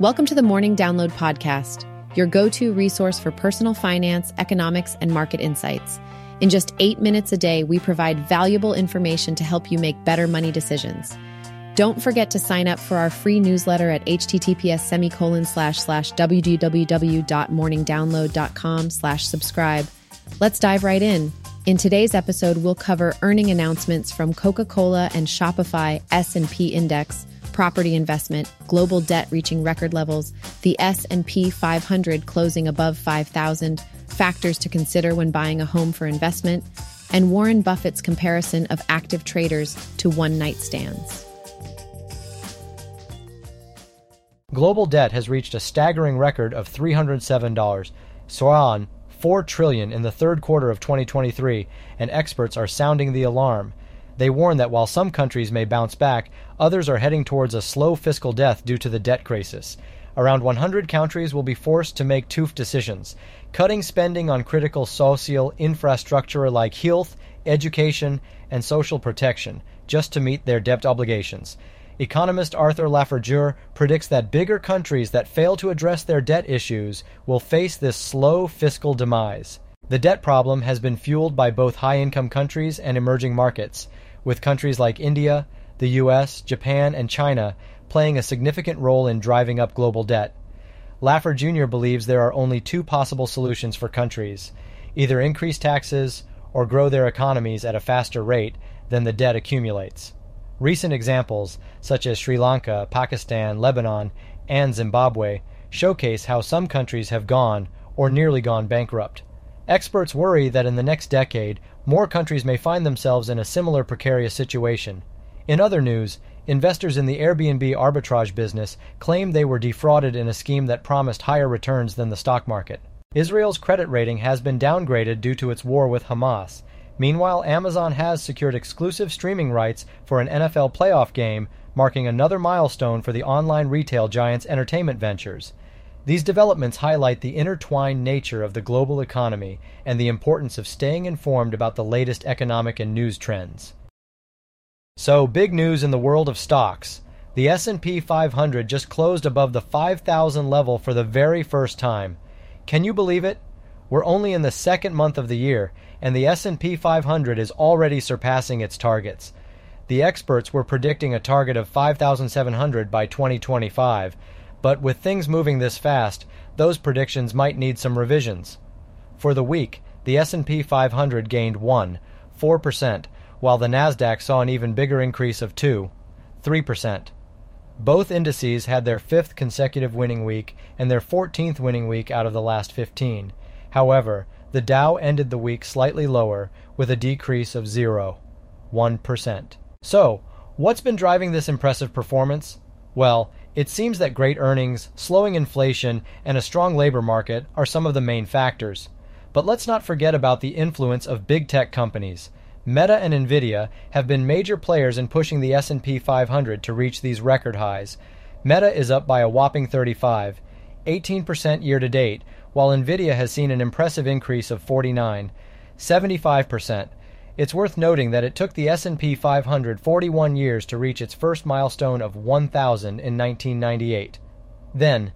Welcome to the Morning Download Podcast, your go to resource for personal finance, economics, and market insights. In just eight minutes a day, we provide valuable information to help you make better money decisions. Don't forget to sign up for our free newsletter at https semicolon slash slash www.morningdownload.com slash subscribe. Let's dive right in. In today's episode, we'll cover earning announcements from Coca-Cola and Shopify S&P Index, property investment, global debt reaching record levels, the S&P 500 closing above 5,000, factors to consider when buying a home for investment, and Warren Buffett's comparison of active traders to one-night stands. Global debt has reached a staggering record of $307, soaring 4 trillion in the third quarter of 2023, and experts are sounding the alarm. They warn that while some countries may bounce back, others are heading towards a slow fiscal death due to the debt crisis. Around 100 countries will be forced to make tough decisions, cutting spending on critical social infrastructure like health, education, and social protection, just to meet their debt obligations. Economist Arthur Laffer Jr. predicts that bigger countries that fail to address their debt issues will face this slow fiscal demise. The debt problem has been fueled by both high income countries and emerging markets, with countries like India, the US, Japan, and China playing a significant role in driving up global debt. Laffer Jr. believes there are only two possible solutions for countries either increase taxes or grow their economies at a faster rate than the debt accumulates. Recent examples, such as Sri Lanka, Pakistan, Lebanon, and Zimbabwe, showcase how some countries have gone or nearly gone bankrupt. Experts worry that in the next decade, more countries may find themselves in a similar precarious situation. In other news, investors in the Airbnb arbitrage business claim they were defrauded in a scheme that promised higher returns than the stock market. Israel's credit rating has been downgraded due to its war with Hamas, Meanwhile, Amazon has secured exclusive streaming rights for an NFL playoff game, marking another milestone for the online retail giant's entertainment ventures. These developments highlight the intertwined nature of the global economy and the importance of staying informed about the latest economic and news trends. So, big news in the world of stocks. The S&P 500 just closed above the 5000 level for the very first time. Can you believe it? We're only in the second month of the year, and the S&P 500 is already surpassing its targets. The experts were predicting a target of 5,700 by 2025, but with things moving this fast, those predictions might need some revisions. For the week, the S&P 500 gained 1, 4%, while the Nasdaq saw an even bigger increase of 2, 3%. Both indices had their fifth consecutive winning week and their 14th winning week out of the last 15. However, the Dow ended the week slightly lower with a decrease of 0, 1%. So, what's been driving this impressive performance? Well, it seems that great earnings, slowing inflation, and a strong labor market are some of the main factors. But let's not forget about the influence of big tech companies. Meta and Nvidia have been major players in pushing the S&P 500 to reach these record highs. Meta is up by a whopping 35, 18% year to date, while Nvidia has seen an impressive increase of 49, 75%. It's worth noting that it took the S&P 500 41 years to reach its first milestone of 1000 in 1998. Then,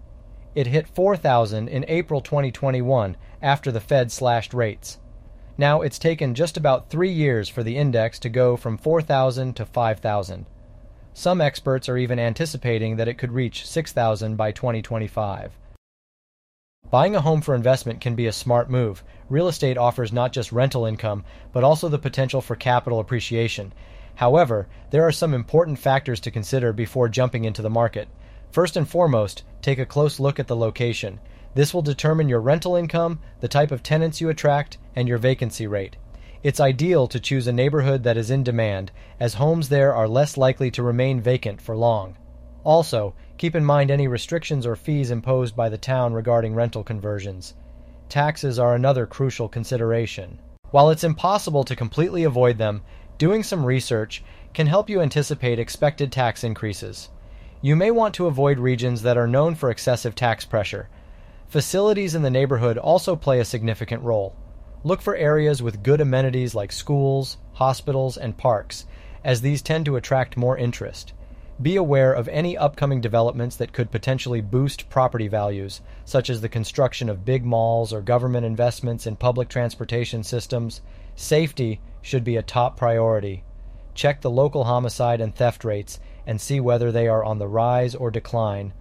it hit 4000 in April 2021 after the Fed slashed rates. Now it's taken just about 3 years for the index to go from 4000 to 5000. Some experts are even anticipating that it could reach 6000 by 2025. Buying a home for investment can be a smart move. Real estate offers not just rental income, but also the potential for capital appreciation. However, there are some important factors to consider before jumping into the market. First and foremost, take a close look at the location. This will determine your rental income, the type of tenants you attract, and your vacancy rate. It's ideal to choose a neighborhood that is in demand, as homes there are less likely to remain vacant for long. Also, keep in mind any restrictions or fees imposed by the town regarding rental conversions. Taxes are another crucial consideration. While it's impossible to completely avoid them, doing some research can help you anticipate expected tax increases. You may want to avoid regions that are known for excessive tax pressure. Facilities in the neighborhood also play a significant role. Look for areas with good amenities like schools, hospitals, and parks, as these tend to attract more interest. Be aware of any upcoming developments that could potentially boost property values, such as the construction of big malls or government investments in public transportation systems. Safety should be a top priority. Check the local homicide and theft rates and see whether they are on the rise or decline.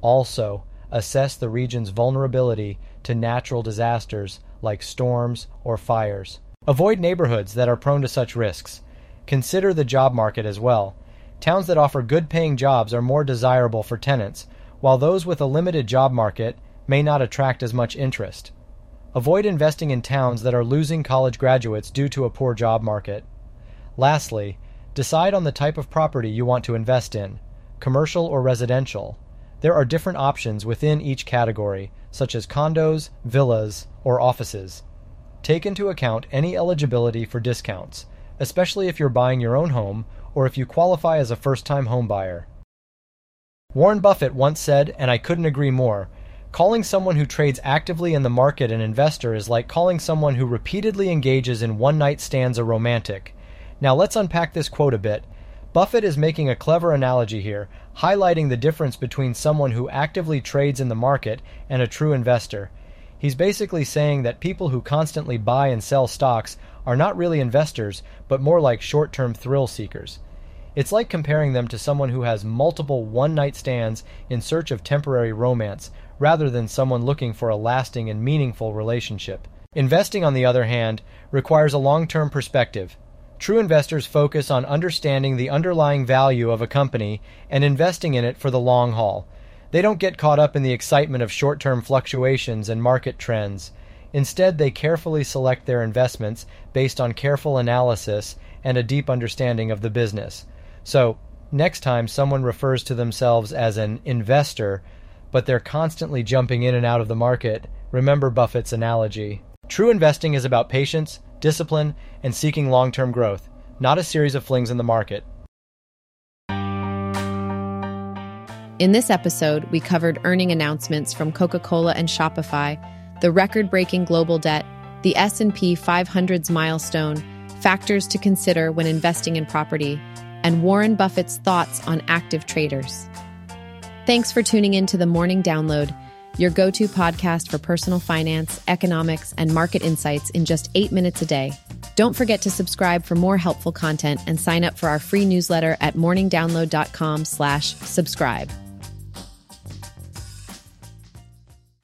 Also, assess the region's vulnerability to natural disasters like storms or fires. Avoid neighborhoods that are prone to such risks. Consider the job market as well. Towns that offer good paying jobs are more desirable for tenants, while those with a limited job market may not attract as much interest. Avoid investing in towns that are losing college graduates due to a poor job market. Lastly, decide on the type of property you want to invest in commercial or residential. There are different options within each category, such as condos, villas, or offices. Take into account any eligibility for discounts, especially if you're buying your own home or if you qualify as a first time homebuyer. Warren Buffett once said, and I couldn't agree more calling someone who trades actively in the market an investor is like calling someone who repeatedly engages in one night stands a romantic. Now let's unpack this quote a bit. Buffett is making a clever analogy here, highlighting the difference between someone who actively trades in the market and a true investor. He's basically saying that people who constantly buy and sell stocks are not really investors, but more like short term thrill seekers. It's like comparing them to someone who has multiple one night stands in search of temporary romance, rather than someone looking for a lasting and meaningful relationship. Investing, on the other hand, requires a long term perspective. True investors focus on understanding the underlying value of a company and investing in it for the long haul. They don't get caught up in the excitement of short term fluctuations and market trends. Instead, they carefully select their investments based on careful analysis and a deep understanding of the business. So, next time someone refers to themselves as an investor, but they're constantly jumping in and out of the market, remember Buffett's analogy. True investing is about patience, discipline, and seeking long term growth, not a series of flings in the market. In this episode, we covered earning announcements from Coca-Cola and Shopify, the record-breaking global debt, the S&P 500's milestone, factors to consider when investing in property, and Warren Buffett's thoughts on active traders. Thanks for tuning in to the Morning Download, your go to podcast for personal finance, economics, and market insights in just eight minutes a day. Don't forget to subscribe for more helpful content and sign up for our free newsletter at morningdownload.com slash subscribe.